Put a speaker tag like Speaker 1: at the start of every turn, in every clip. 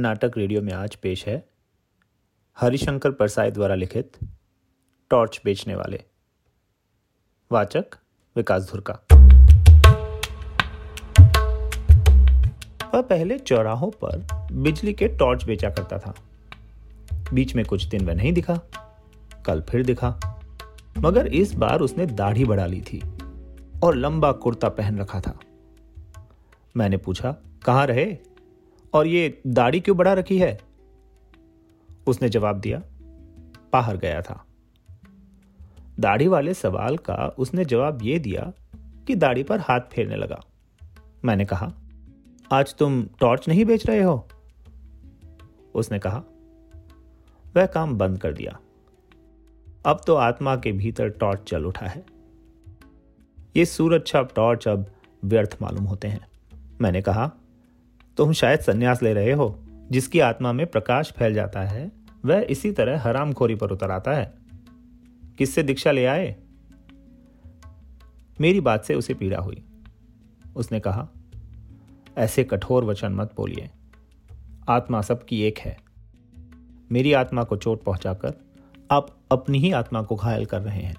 Speaker 1: नाटक रेडियो में आज पेश है हरिशंकर परसाई द्वारा लिखित टॉर्च बेचने वाले। वाचक विकास धुरका। वह पहले चौराहों पर बिजली के टॉर्च बेचा करता था। बीच में कुछ दिन वह नहीं दिखा, कल फिर दिखा। मगर इस बार उसने दाढ़ी बढ़ा ली थी और लंबा कुर्ता पहन रखा था। मैंने पूछा, कहाँ रहे? और ये दाढ़ी क्यों बढ़ा रखी है? उसने जवाब दिया, बाहर गया था। दाढ़ी वाले सवाल का उसने जवाब यह दिया कि दाढ़ी पर हाथ फेरने लगा। मैंने कहा, आज तुम टॉर्च नहीं बेच रहे हो? उसने कहा, वह काम बंद कर दिया। अब तो आत्मा के भीतर टॉर्च चल उठा है। ये सूरज छप टॉर्च अब व्यर्थ मालूम होते हैं। मैंने कहा तुम शायद संन्यास ले रहे हो, जिसकी आत्मा में प्रकाश फैल जाता है, वह इसी तरह हरामखोरी पर उतर आता है। किससे दीक्षा ले आए? मेरी बात से उसे पीड़ा हुई। उसने कहा, ऐसे कठोर वचन मत बोलिए। आत्मा सबकी एक है। मेरी आत्मा को चोट पहुंचाकर आप अपनी ही आत्मा को घायल कर रहे हैं।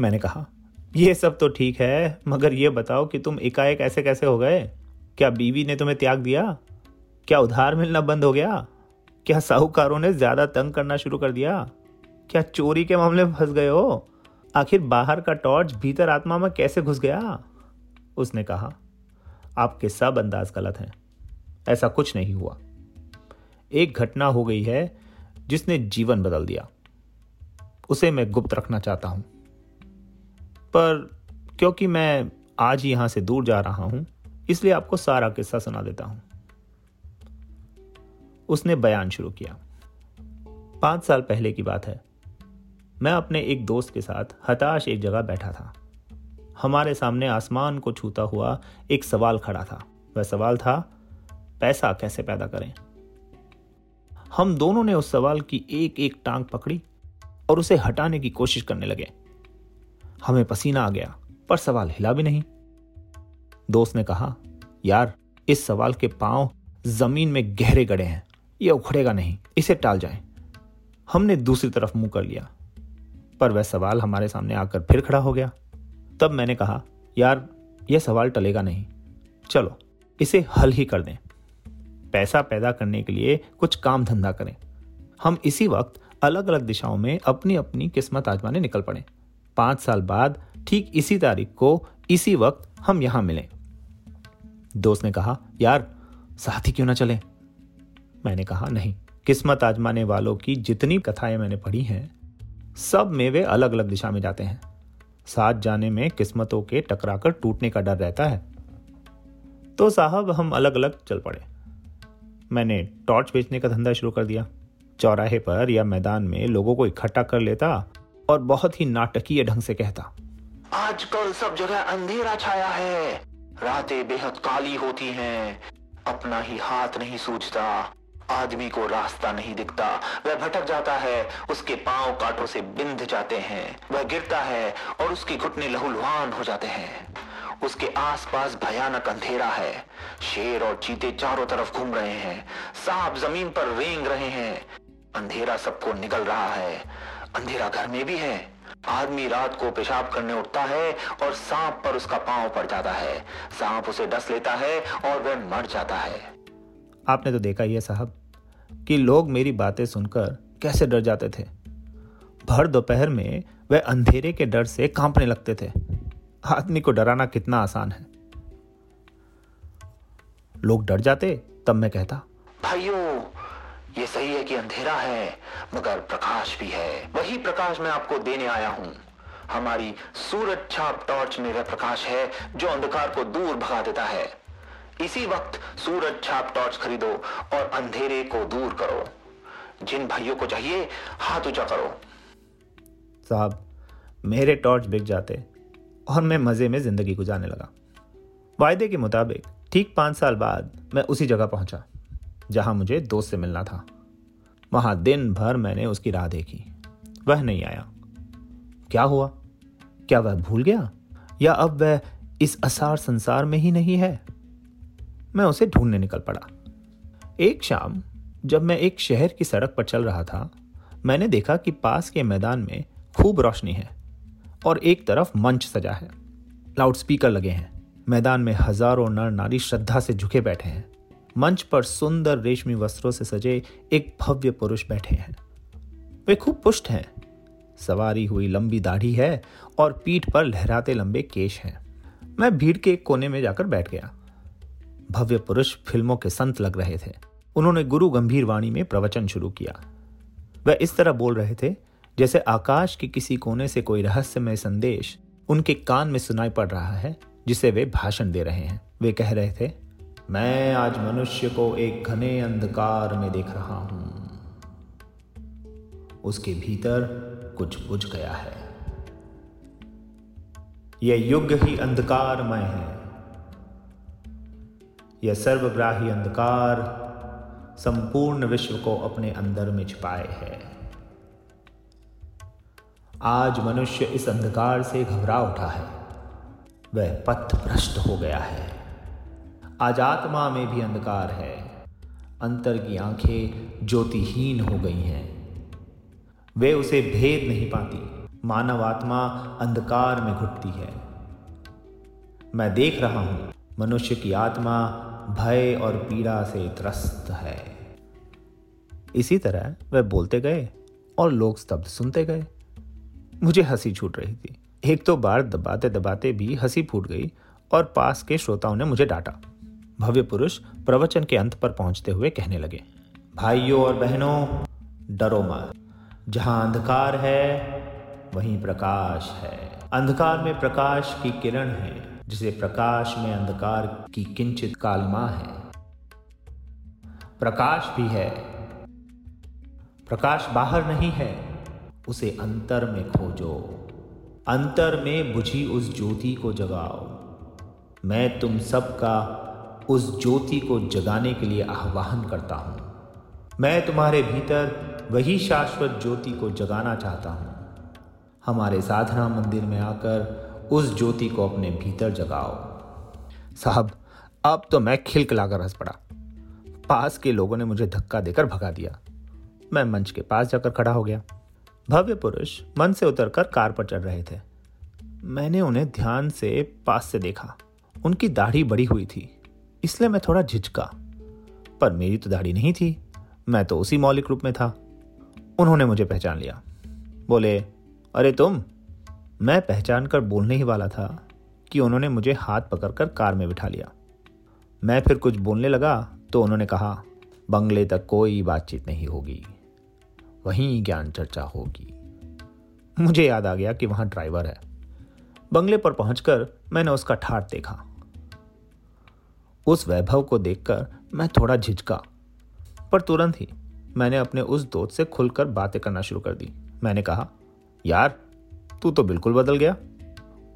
Speaker 1: मैंने कहा यह सब तो ठीक है, मगर यह बताओ कि तुम एकाएक ऐसे कैसे हो गए? क्या बीवी ने तुम्हें त्याग दिया? क्या उधार मिलना बंद हो गया? क्या साहूकारों ने ज़्यादा तंग करना शुरू कर दिया? क्या चोरी के मामले में फंस गए हो? आखिर बाहर का टॉर्च भीतर आत्मा में कैसे घुस गया? उसने कहा, आपके सब अंदाज गलत हैं। ऐसा कुछ नहीं हुआ। एक घटना हो गई है जिसने जीवन बदल दिया। उसे मैं गुप्त रखना चाहता हूँ। पर क्योंकि मैं आज यहाँ से दूर जा रहा हूँ इसलिए आपको सारा किस्सा सुना देता हूँ। उसने बयान शुरू किया। पाँच साल पहले की बात है। मैं अपने एक दोस्त के साथ हताश एक जगह बैठा था। हमारे सामने आसमान को छूता हुआ एक सवाल खड़ा था। वह सवाल था, पैसा कैसे पैदा करें? हम दोनों ने उस सवाल की एक एक टांग पकड़ी और उसे हटाने की कोशिश करने लगे। हमें पसीना आ गया, पर सवाल हिला भी नहीं। दोस्त ने कहा, यार, इस सवाल के पाँव ज़मीन में गहरे गड़े हैं। यह उखड़ेगा नहीं। इसे टाल जाए। हमने दूसरी तरफ़ मुँह कर लिया। पर वह सवाल हमारे सामने आकर फिर खड़ा हो गया। तब मैंने कहा, यार, यह सवाल टलेगा नहीं। चलो, इसे हल ही कर दें। पैसा पैदा करने के लिए कुछ काम धंधा करें। हम इसी वक्त अलग अलग दिशाओं में अपनी अपनी किस्मत आजमाने निकल पड़े। पाँच साल बाद ठीक इसी तारीख को इसी वक्त हम यहाँ मिले। दोस्त ने कहा, यार, साथ ही क्यों ना चले? मैंने कहा, नहीं, किस्मत आजमाने वालों की जितनी कथाएँ मैंने पढ़ी हैं, सब में वे अलग अलग दिशा में जाते हैं। साथ जाने में किस्मतों के टकराकर टूटने का डर रहता है। तो साहब, हम अलग अलग चल पड़े। मैंने टॉर्च बेचने का धंधा शुरू कर दिया। चौराहे पर या मैदान में लोगों को इकट्ठा कर लेता और बहुत ही नाटकीय ढंग से कहता,
Speaker 2: आजकल सब जगह अंधेरा छाया है। रातें बेहद काली होती हैं। अपना ही हाथ नहीं सूझता। आदमी को रास्ता नहीं दिखता। वह भटक जाता है, उसके पाँव कांटों से बिंध जाते हैं। वह गिरता है और उसके घुटने लहूलुहान हो जाते हैं। उसके आसपास भयानक अंधेरा है। शेर और चीते चारों तरफ़ घूम रहे हैं। सांप ज़मीन पर रेंग रहे हैं। अंधेरा सबको निकल रहा है। अंधेरा घर में भी है। आदमी रात को पेशाब करने उठता है और सांप पर उसका पाँव पड़ जाता है। सांप उसे डस लेता है और वह मर जाता है।
Speaker 1: आपने तो देखा ही है साहब कि लोग मेरी बातें सुनकर कैसे डर जाते थे। भर दोपहर में वह अंधेरे के डर से कांपने लगते थे। आदमी को डराना कितना आसान है। लोग डर जाते तब मैं कहता
Speaker 2: भाइयों ये सही है कि अंधेरा है, मगर प्रकाश भी है। वही प्रकाश मैं आपको देने आया हूँ। हमारी सूरज छाप टॉर्च वह प्रकाश है, जो अंधकार को दूर भगा देता है। इसी वक्त सूरज छाप टॉर्च खरीदो और अंधेरे को दूर करो। जिन भाइयों को चाहिए, हाथ ऊँचा करो।
Speaker 1: साहब, मेरे टॉर्च बिक जाते और मैं मज़े में ज़िंदगी गुजारने लगा। वायदे के मुताबिक, ठीक पाँच साल बाद मैं उसी जगह पहुँचा। जहाँ मुझे दोस्त से मिलना था। वहाँ दिन भर मैंने उसकी राह देखी। वह नहीं आया। क्या हुआ? क्या वह भूल गया? या अब वह इस असार संसार में ही नहीं है? मैं उसे ढूँढने निकल पड़ा। एक शाम, जब मैं एक शहर की सड़क पर चल रहा था, मैंने देखा कि पास के मैदान में खूब रोशनी है और एक तरफ़ मंच सजा है। लाउडस्पीकर लगे हैं। मैदान में हज़ारों नर नारी श्रद्धा से झुके बैठे हैं। मंच पर सुंदर रेशमी वस्त्रों से सजे एक भव्य पुरुष बैठे हैं। वे खूब पुष्ट हैं। सवारी हुई लंबी दाढ़ी है और पीठ पर लहराते लंबे केश हैं। मैं भीड़ के एक कोने में जाकर बैठ गया। भव्य पुरुष फ़िल्मों के संत लग रहे थे। उन्होंने गुरु गंभीर वाणी में प्रवचन शुरू किया। वह इस तरह बोल रहे थे, जैसे आकाश के किसी कोने से कोई रहस्यमय संदेश उनके कान में सुनाई पड़ रहा है, जिसे वे भाषण दे रहे हैं। वे कह रहे थे मैं आज मनुष्य को एक घने अंधकार में देख रहा हूँ। उसके भीतर कुछ बुझ गया है। यह युग ही अंधकारमय है। यह सर्वग्राही अंधकार संपूर्ण विश्व को अपने अंदर में छिपाए है। आज मनुष्य इस अंधकार से घबरा उठा है। वह पथ भ्रष्ट हो गया है। आज आत्मा में भी अंधकार है। अंतर की आँखें ज्योतिहीन हो गई हैं। वे उसे भेद नहीं पाती। मानव आत्मा अंधकार में घुटती है। मैं देख रहा हूँ, मनुष्य की आत्मा भय और पीड़ा से त्रस्त है। इसी तरह वह बोलते गए और लोग स्तब्ध सुनते गए। मुझे हँसी छूट रही थी। एक तो बार दबाते दबाते भी हँसी फूट गई और पास के श्रोताओं ने मुझे डांटा। भव्य पुरुष प्रवचन के अंत पर पहुँचते हुए कहने लगे, भाइयों और बहनों, डरो मत। जहाँ अंधकार है, वहीं प्रकाश है। अंधकार में प्रकाश की किरण है, जिसे प्रकाश में अंधकार की किंचित कालमा है। प्रकाश भी है। प्रकाश बाहर नहीं है, उसे अंतर में खोजो। अंतर में बुझी उस ज्योति को जगाओ। मैं तुम सबका उस ज्योति को जगाने के लिए आह्वान करता हूँ। मैं तुम्हारे भीतर वही शाश्वत ज्योति को जगाना चाहता हूँ। हमारे साधना मंदिर में आकर उस ज्योति को अपने भीतर जगाओ। साहब, अब तो मैं खिलखिलाकर हंस पड़ा। पास के लोगों ने मुझे धक्का देकर भगा दिया। मैं मंच के पास जाकर खड़ा हो गया। भव्य पुरुष मन से उतरकर कार पर चढ़ रहे थे। मैंने उन्हें ध्यान से पास से देखा। उनकी दाढ़ी बड़ी हुई थी। इसलिए मैं थोड़ा झिझका। पर मेरी तो दाढ़ी नहीं थी। मैं तो उसी मौलिक रूप में था। उन्होंने मुझे पहचान लिया। बोले, अरे तुम, मैं पहचान कर बोलने ही वाला था कि उन्होंने मुझे हाथ पकड़कर कार में बिठा लिया। मैं फिर कुछ बोलने लगा तो उन्होंने कहा, बंगले तक कोई बातचीत नहीं होगी। वहीं ज्ञान चर्चा होगी। मुझे याद आ गया कि वहाँ ड्राइवर है। बंगले पर पहुंचकर मैंने उसका ठाट देखा। उस वैभव को देखकर मैं थोड़ा झिझका। पर तुरंत ही मैंने अपने उस दोस्त से खुलकर बातें करना शुरू कर दी। मैंने कहा, यार, तू तो बिल्कुल बदल गया।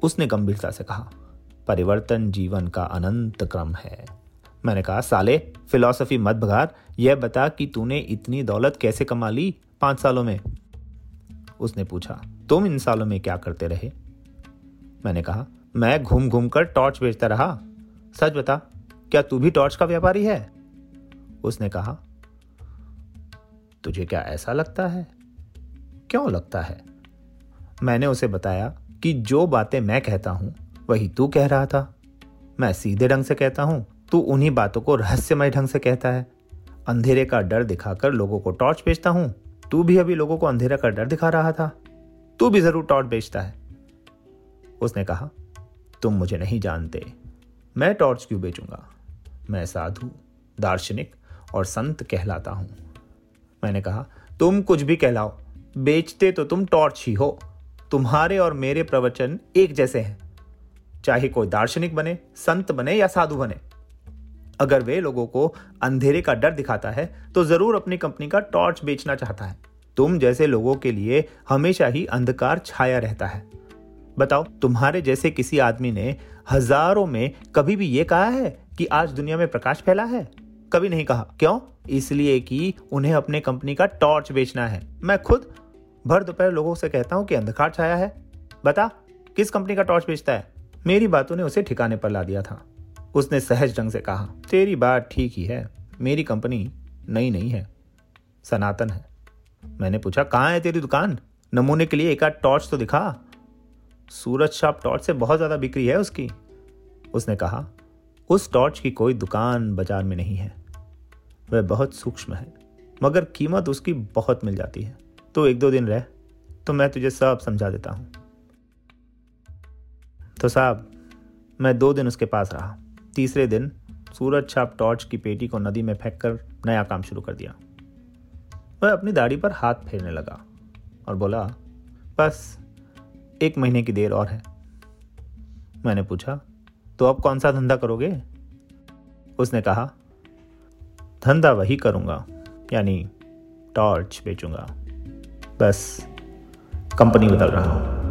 Speaker 1: उसने गंभीरता से कहा, परिवर्तन जीवन का अनंत क्रम है। मैंने कहा, साले, फिलॉसफी मत भगार। यह बता कि तूने इतनी दौलत कैसे कमा ली पाँच सालों में? उसने पूछा, तुम इन सालों में क्या करते रहे? मैंने कहा, मैं घूम घूम कर टॉर्च बेचता रहा। सच बता क्या तू भी टॉर्च का व्यापारी है? उसने कहा, तुझे क्या ऐसा लगता है? क्यों लगता है? मैंने उसे बताया कि जो बातें मैं कहता हूँ, वही तू कह रहा था। मैं सीधे ढंग से कहता हूँ, तू उन्हीं बातों को रहस्यमय ढंग से कहता है। अंधेरे का डर दिखाकर लोगों को टॉर्च बेचता हूँ। तू भी अभी लोगों को अंधेरा का डर दिखा रहा था। तू भी ज़रूर टॉर्च बेचता है। उसने कहा, तुम मुझे नहीं जानते। मैं टॉर्च क्यों बेचूँगा? मैं साधु, दार्शनिक और संत कहलाता हूँ। मैंने कहा, तुम कुछ भी कहलाओ, बेचते तो तुम टॉर्च ही हो, तुम्हारे और मेरे प्रवचन एक जैसे हैं। चाहे कोई दार्शनिक बने, संत बने या साधु बने, अगर वे लोगों को अंधेरे का डर दिखाता है तो ज़रूर अपनी कंपनी का टॉर्च बेचना चाहता है। तुम जैसे लोगों के लिए हमेशा ही अंधकार छाया रहता है। बताओ, तुम्हारे जैसे किसी आदमी ने हज़ारों में कभी भी ये कहा है? कि आज दुनिया में प्रकाश फैला है? कभी नहीं कहा। क्यों? इसलिए कि उन्हें अपने कंपनी का टॉर्च बेचना है। मैं खुद भर दोपहर लोगों से कहता हूँ कि अंधकार छाया है। बता, किस कंपनी का टॉर्च बेचता है? मेरी बातों ने उसे ठिकाने पर ला दिया था। उसने सहज ढंग से कहा, तेरी बात ठीक ही है। मेरी कंपनी नई नहीं है। सनातन है। मैंने पूछा, कहाँ है तेरी दुकान? नमूने के लिए एक आध टॉर्च तो दिखा। सूरज शाप टॉर्च से बहुत ज़्यादा बिक्री है उसकी। उसने कहा उस टॉर्च की कोई दुकान बाज़ार में नहीं है। वह बहुत सूक्ष्म है, मगर कीमत उसकी बहुत मिल जाती है। तो एक दो दिन रह तो मैं तुझे सब समझा देता हूँ। तो साहब, मैं दो दिन उसके पास रहा। तीसरे दिन सूरज छाप टॉर्च की पेटी को नदी में फेंक कर नया काम शुरू कर दिया। वह अपनी दाढ़ी पर हाथ फेरने लगा और बोला, बस, एक महीने की देर और है। मैंने पूछा तो अब कौन सा धंधा करोगे? उसने कहा, धंधा वही करूँगा, यानी टॉर्च बेचूँगा। बस, कंपनी बदल रहा। हूँ